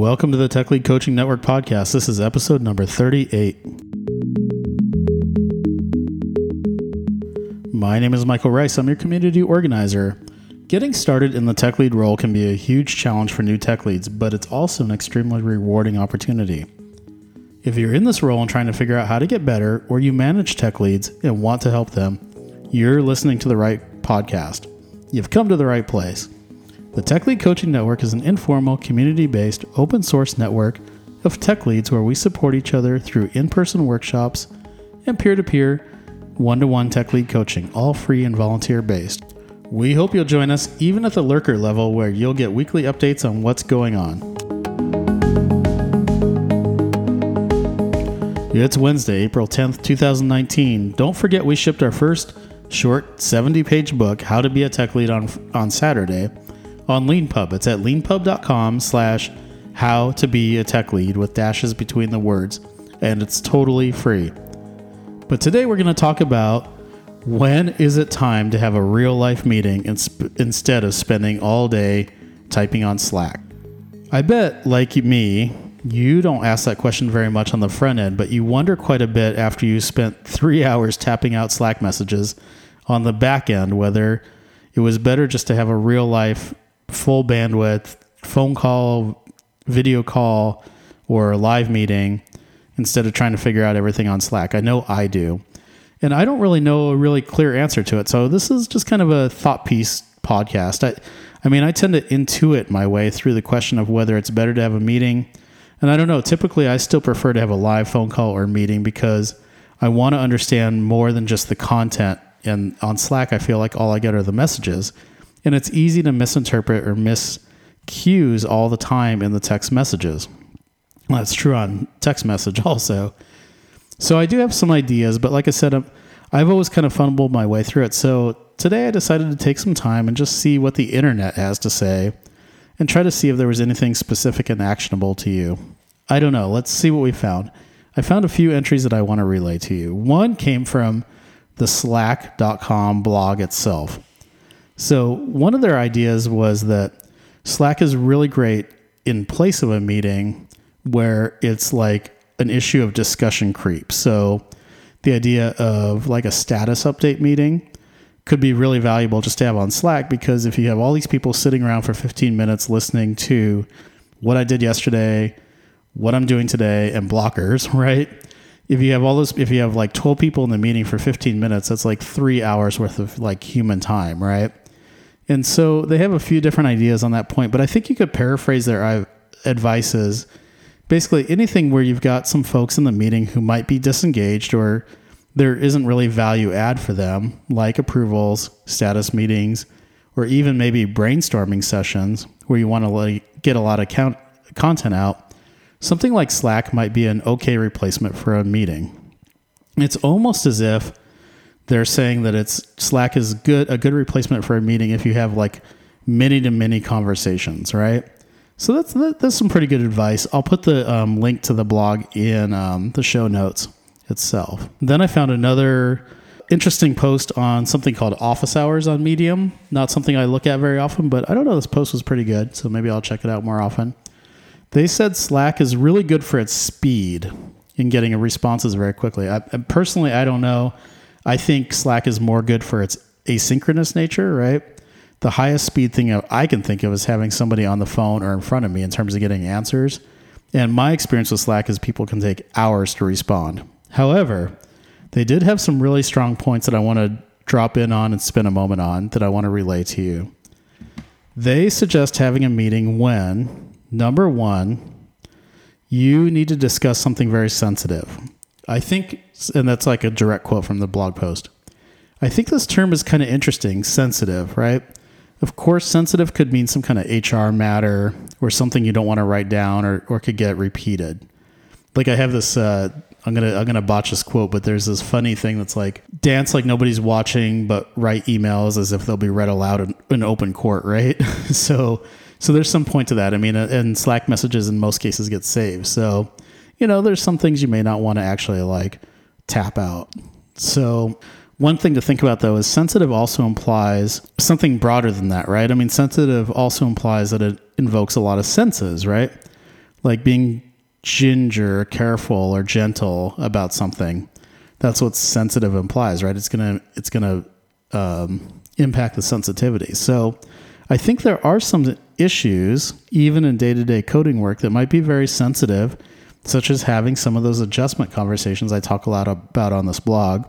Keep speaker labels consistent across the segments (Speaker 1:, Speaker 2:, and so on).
Speaker 1: Welcome to the Tech Lead Coaching Network podcast. This is episode number 38. My name is Michael Rice. I'm your community organizer. Getting started in the tech lead role can be a huge challenge for new tech leads, but it's also an extremely rewarding opportunity. If you're in this role and trying to figure out how to get better, or you manage tech leads and want to help them, you're listening to the right podcast. You've come to the right place. The Tech Lead Coaching Network is an informal, community based, open source network of tech leads where we support each other through in person workshops and peer to peer, one to one tech lead coaching, all free and volunteer based. We hope you'll join us even at the lurker level where you'll get weekly updates on what's going on. It's Wednesday, April 10th, 2019. Don't forget we shipped our first short 70 page book, How to Be a Tech Lead, on, on Saturday on LeanPub. It's at leanpub.com slash how to be a tech lead with dashes between the words, and it's totally free. But today we're going to talk about when is it time to have a real life meeting instead of spending all day typing on Slack. I bet, like me, you don't ask that question very much on the front end, but you wonder quite a bit after you spent three hours tapping out Slack messages on the back end whether it was better just to have a real life full bandwidth phone call, video call, or live meeting instead of trying to figure out everything on Slack. I know I do. And I don't really know a really clear answer to it. So this is just kind of a thought piece podcast. I, I mean, I tend to intuit my way through the question of whether it's better to have a meeting. And I don't know, typically I still prefer to have a live phone call or meeting because I want to understand more than just the content. And on Slack, I feel like all I get are the messages. And it's easy to misinterpret or miss cues all the time in the text messages. That's true on text message also. So I do have some ideas, but like I said, i have always kind of fumbled my way through it. So today I decided to take some time and just see what the internet has to say and try to see if there was anything specific and actionable to you. I don't know. Let's see what we found. I found a few entries that I want to relay to you. One came from the slack.com blog itself. So, one of their ideas was that Slack is really great in place of a meeting where it's like an issue of discussion creep. So, the idea of like a status update meeting could be really valuable just to have on Slack because if you have all these people sitting around for 15 minutes listening to what I did yesterday, what I'm doing today, and blockers, right? If you have all those, if you have like 12 people in the meeting for 15 minutes, that's like three hours worth of like human time, right? And so they have a few different ideas on that point, but I think you could paraphrase their advice as basically anything where you've got some folks in the meeting who might be disengaged or there isn't really value add for them, like approvals, status meetings, or even maybe brainstorming sessions where you want to like get a lot of count, content out. Something like Slack might be an okay replacement for a meeting. It's almost as if they're saying that it's Slack is good a good replacement for a meeting if you have like many to many conversations, right? So that's that's some pretty good advice. I'll put the um, link to the blog in um, the show notes itself. Then I found another interesting post on something called office hours on Medium. Not something I look at very often, but I don't know. This post was pretty good, so maybe I'll check it out more often. They said Slack is really good for its speed in getting responses very quickly. I, personally, I don't know I think Slack is more good for its asynchronous nature, right? The highest speed thing I can think of is having somebody on the phone or in front of me in terms of getting answers. And my experience with Slack is people can take hours to respond. However, they did have some really strong points that I want to drop in on and spend a moment on that I want to relay to you. They suggest having a meeting when, number one, you need to discuss something very sensitive. I think, and that's like a direct quote from the blog post. I think this term is kind of interesting, sensitive, right? Of course, sensitive could mean some kind of HR matter or something you don't want to write down or, or could get repeated. Like I have this, uh, I'm gonna I'm gonna botch this quote, but there's this funny thing that's like dance like nobody's watching, but write emails as if they'll be read aloud in, in open court, right? so so there's some point to that. I mean, uh, and Slack messages in most cases get saved, so you know, there's some things you may not want to actually like tap out. So, one thing to think about though is sensitive also implies something broader than that, right? I mean, sensitive also implies that it invokes a lot of senses, right? like being ginger, careful, or gentle about something. That's what sensitive implies, right? It's gonna it's gonna um, impact the sensitivity. So I think there are some issues, even in day to day coding work, that might be very sensitive, such as having some of those adjustment conversations I talk a lot about on this blog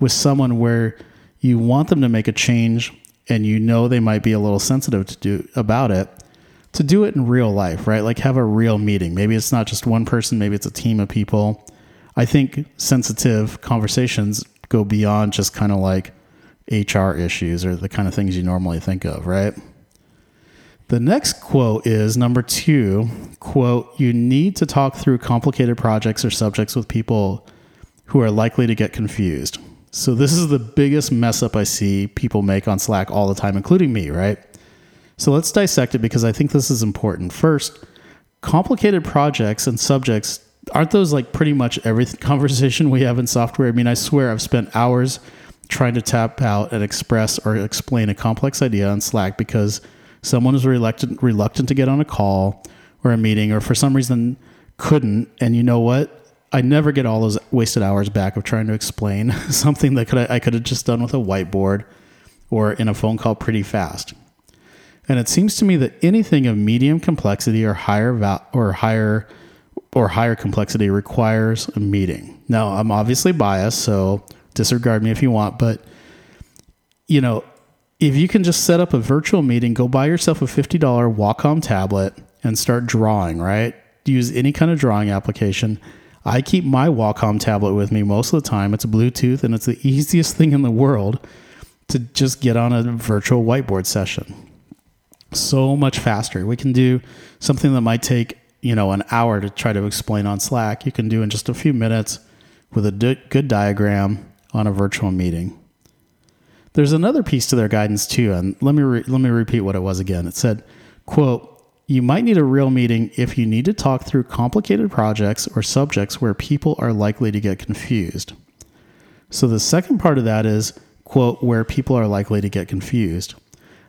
Speaker 1: with someone where you want them to make a change and you know they might be a little sensitive to do about it to do it in real life right? Like have a real meeting. Maybe it's not just one person maybe it's a team of people. I think sensitive conversations go beyond just kind of like hr issues or the kind of things you normally think of right the next quote is number two quote you need to talk through complicated projects or subjects with people who are likely to get confused so this is the biggest mess up I see people make on Slack all the time, including me, right? So let's dissect it because I think this is important. First, complicated projects and subjects aren't those like pretty much every conversation we have in software? I mean, I swear I've spent hours trying to tap out and express or explain a complex idea on Slack because someone was reluctant reluctant to get on a call or a meeting or for some reason couldn't. And you know what? I never get all those wasted hours back of trying to explain something that could I could have just done with a whiteboard or in a phone call pretty fast. And it seems to me that anything of medium complexity or higher val- or higher or higher complexity requires a meeting. Now, I'm obviously biased, so disregard me if you want, but you know, if you can just set up a virtual meeting, go buy yourself a $50 Wacom tablet and start drawing, right? Use any kind of drawing application I keep my Wacom tablet with me most of the time. It's Bluetooth and it's the easiest thing in the world to just get on a virtual whiteboard session. So much faster. We can do something that might take, you know, an hour to try to explain on Slack. You can do in just a few minutes with a good diagram on a virtual meeting. There's another piece to their guidance too, and let me re- let me repeat what it was again. It said, "quote you might need a real meeting if you need to talk through complicated projects or subjects where people are likely to get confused. So the second part of that is, quote, where people are likely to get confused.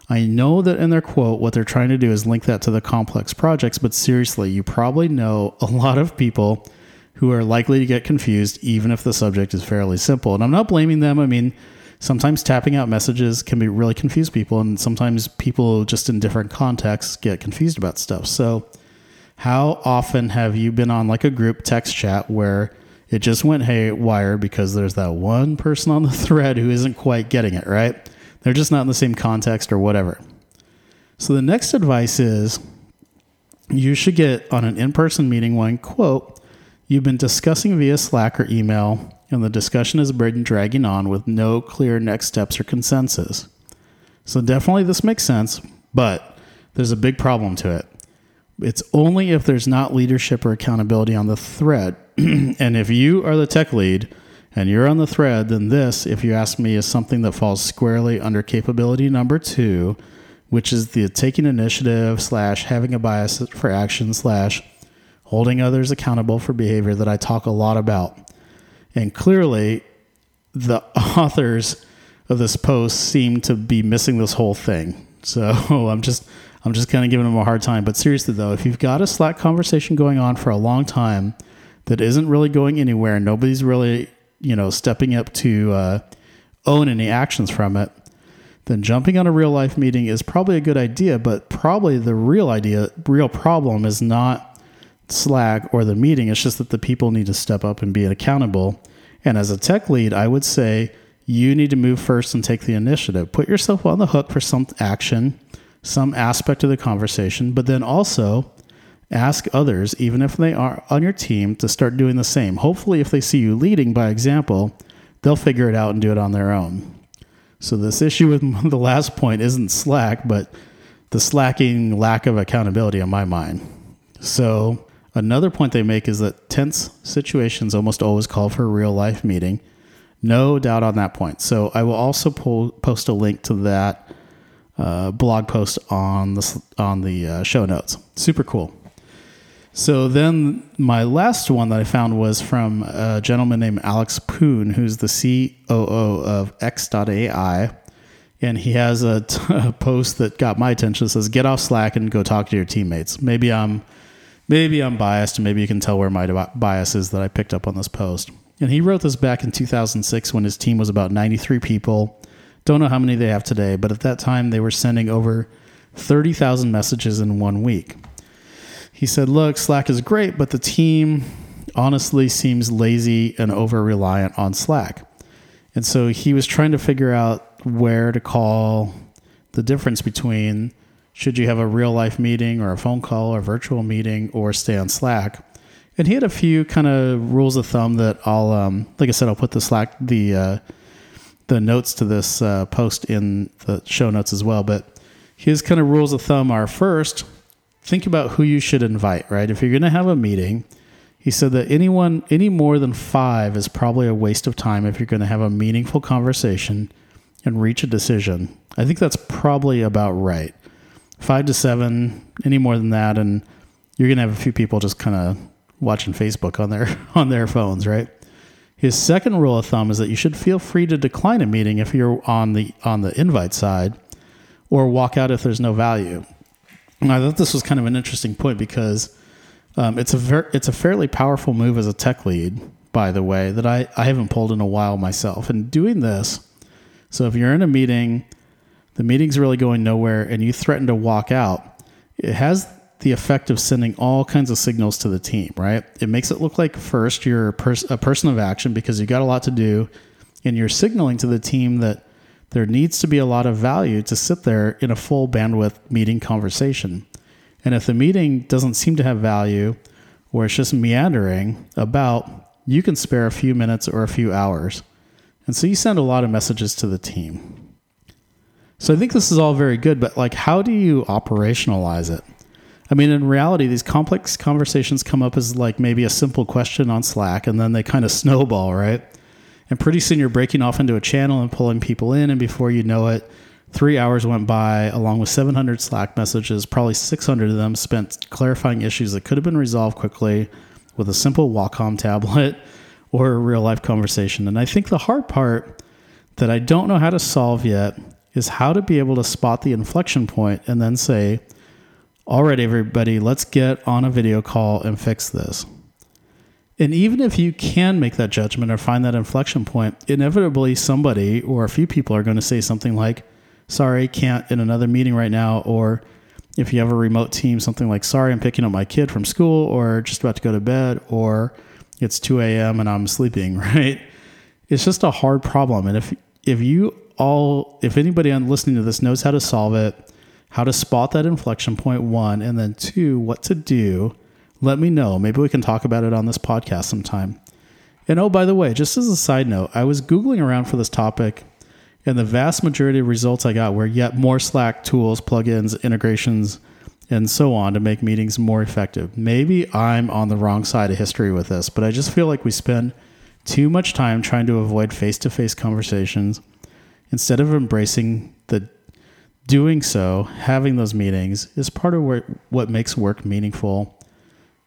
Speaker 1: I know that in their quote, what they're trying to do is link that to the complex projects, but seriously, you probably know a lot of people who are likely to get confused, even if the subject is fairly simple. And I'm not blaming them. I mean, sometimes tapping out messages can be really confuse people and sometimes people just in different contexts get confused about stuff. So how often have you been on like a group text chat where it just went haywire because there's that one person on the thread who isn't quite getting it right? They're just not in the same context or whatever. So the next advice is you should get on an in-person meeting when quote you've been discussing via slack or email and the discussion has been dragging on with no clear next steps or consensus. So, definitely this makes sense, but there's a big problem to it. It's only if there's not leadership or accountability on the thread. and if you are the tech lead and you're on the thread, then this, if you ask me, is something that falls squarely under capability number two, which is the taking initiative slash having a bias for action slash holding others accountable for behavior that I talk a lot about. And clearly, the authors of this post seem to be missing this whole thing. So I'm just I'm just kind of giving them a hard time. But seriously though, if you've got a Slack conversation going on for a long time that isn't really going anywhere, nobody's really you know stepping up to uh, own any actions from it, then jumping on a real life meeting is probably a good idea. But probably the real idea, real problem is not Slack or the meeting. It's just that the people need to step up and be accountable. And as a tech lead, I would say you need to move first and take the initiative. Put yourself on the hook for some action, some aspect of the conversation, but then also ask others, even if they are on your team, to start doing the same. Hopefully, if they see you leading by example, they'll figure it out and do it on their own. So, this issue with the last point isn't Slack, but the slacking lack of accountability on my mind. So, Another point they make is that tense situations almost always call for a real life meeting. No doubt on that point. So I will also po- post a link to that uh, blog post on the on the uh, show notes. Super cool. So then my last one that I found was from a gentleman named Alex Poon, who's the COO of X.AI. And he has a, t- a post that got my attention. It says, "Get off Slack and go talk to your teammates." Maybe I'm maybe I'm biased, and maybe you can tell where my bias is that I picked up on this post. And he wrote this back in 2006 when his team was about 93 people. Don't know how many they have today, but at that time they were sending over 30,000 messages in one week. He said, Look, Slack is great, but the team honestly seems lazy and over reliant on Slack. And so he was trying to figure out where to call the difference between should you have a real life meeting or a phone call or a virtual meeting or stay on Slack. And he had a few kind of rules of thumb that I'll, um, like I said, I'll put the Slack, the, uh, the notes to this uh, post in the show notes as well. But his kind of rules of thumb are first, think about who you should invite, right? If you're going to have a meeting, he said that anyone, any more than five is probably a waste of time if you're going to have a meaningful conversation and reach a decision. I think that's probably about right five to seven, any more than that, and you're gonna have a few people just kind of watching Facebook on their on their phones, right? His second rule of thumb is that you should feel free to decline a meeting if you're on the on the invite side, or walk out if there's no value. And I thought this was kind of an interesting point because um, it's a ver- it's a fairly powerful move as a tech lead, by the way, that I, I haven't pulled in a while myself. And doing this, so if you're in a meeting the meeting's really going nowhere and you threaten to walk out, it has the effect of sending all kinds of signals to the team, right? It makes it look like first you're a, pers- a person of action because you got a lot to do and you're signaling to the team that there needs to be a lot of value to sit there in a full bandwidth meeting conversation. And if the meeting doesn't seem to have value or it's just meandering about, you can spare a few minutes or a few hours. And so you send a lot of messages to the team. So I think this is all very good, but like, how do you operationalize it? I mean, in reality, these complex conversations come up as like maybe a simple question on Slack, and then they kind of snowball, right? And pretty soon you're breaking off into a channel and pulling people in, and before you know it, three hours went by, along with 700 Slack messages, probably 600 of them spent clarifying issues that could have been resolved quickly with a simple Wacom tablet or a real life conversation. And I think the hard part that I don't know how to solve yet is how to be able to spot the inflection point and then say, all right, everybody, let's get on a video call and fix this. And even if you can make that judgment or find that inflection point, inevitably somebody or a few people are going to say something like, sorry, can't in another meeting right now. Or if you have a remote team, something like, sorry, I'm picking up my kid from school or just about to go to bed or it's 2 a.m. and I'm sleeping, right? It's just a hard problem. And if, if you all, if anybody on listening to this knows how to solve it, how to spot that inflection point, one, and then two, what to do, let me know. Maybe we can talk about it on this podcast sometime. And oh, by the way, just as a side note, I was Googling around for this topic, and the vast majority of results I got were yet more Slack tools, plugins, integrations, and so on to make meetings more effective. Maybe I'm on the wrong side of history with this, but I just feel like we spend too much time trying to avoid face to face conversations instead of embracing the doing so, having those meetings is part of what, what makes work meaningful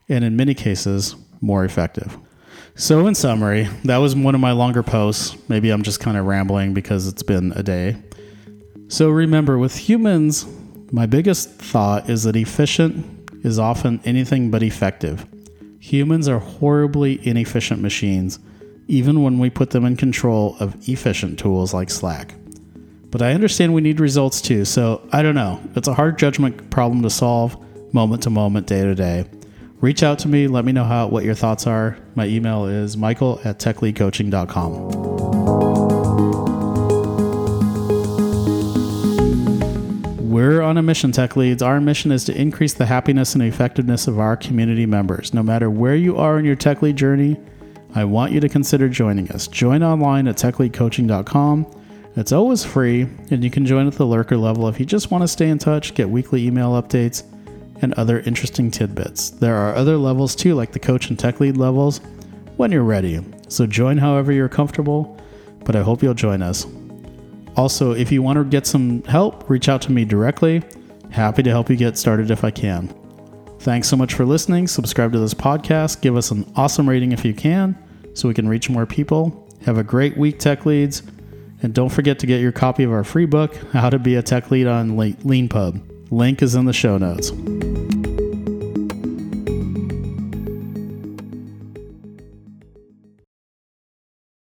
Speaker 1: and in many cases more effective. So, in summary, that was one of my longer posts. Maybe I'm just kind of rambling because it's been a day. So, remember, with humans, my biggest thought is that efficient is often anything but effective. Humans are horribly inefficient machines even when we put them in control of efficient tools like Slack. But I understand we need results too, so I don't know. It's a hard judgment problem to solve moment to moment, day to day. Reach out to me, let me know how what your thoughts are. My email is michael at techleadcoaching.com. We're on a mission, Tech Leads. Our mission is to increase the happiness and effectiveness of our community members. No matter where you are in your tech lead journey, I want you to consider joining us. Join online at techleadcoaching.com. It's always free, and you can join at the lurker level if you just want to stay in touch, get weekly email updates, and other interesting tidbits. There are other levels too, like the coach and tech lead levels, when you're ready. So join however you're comfortable, but I hope you'll join us. Also, if you want to get some help, reach out to me directly. Happy to help you get started if I can. Thanks so much for listening. Subscribe to this podcast. Give us an awesome rating if you can so we can reach more people. Have a great week, Tech Leads. And don't forget to get your copy of our free book, How to Be a Tech Lead on LeanPub. Link is in the show notes.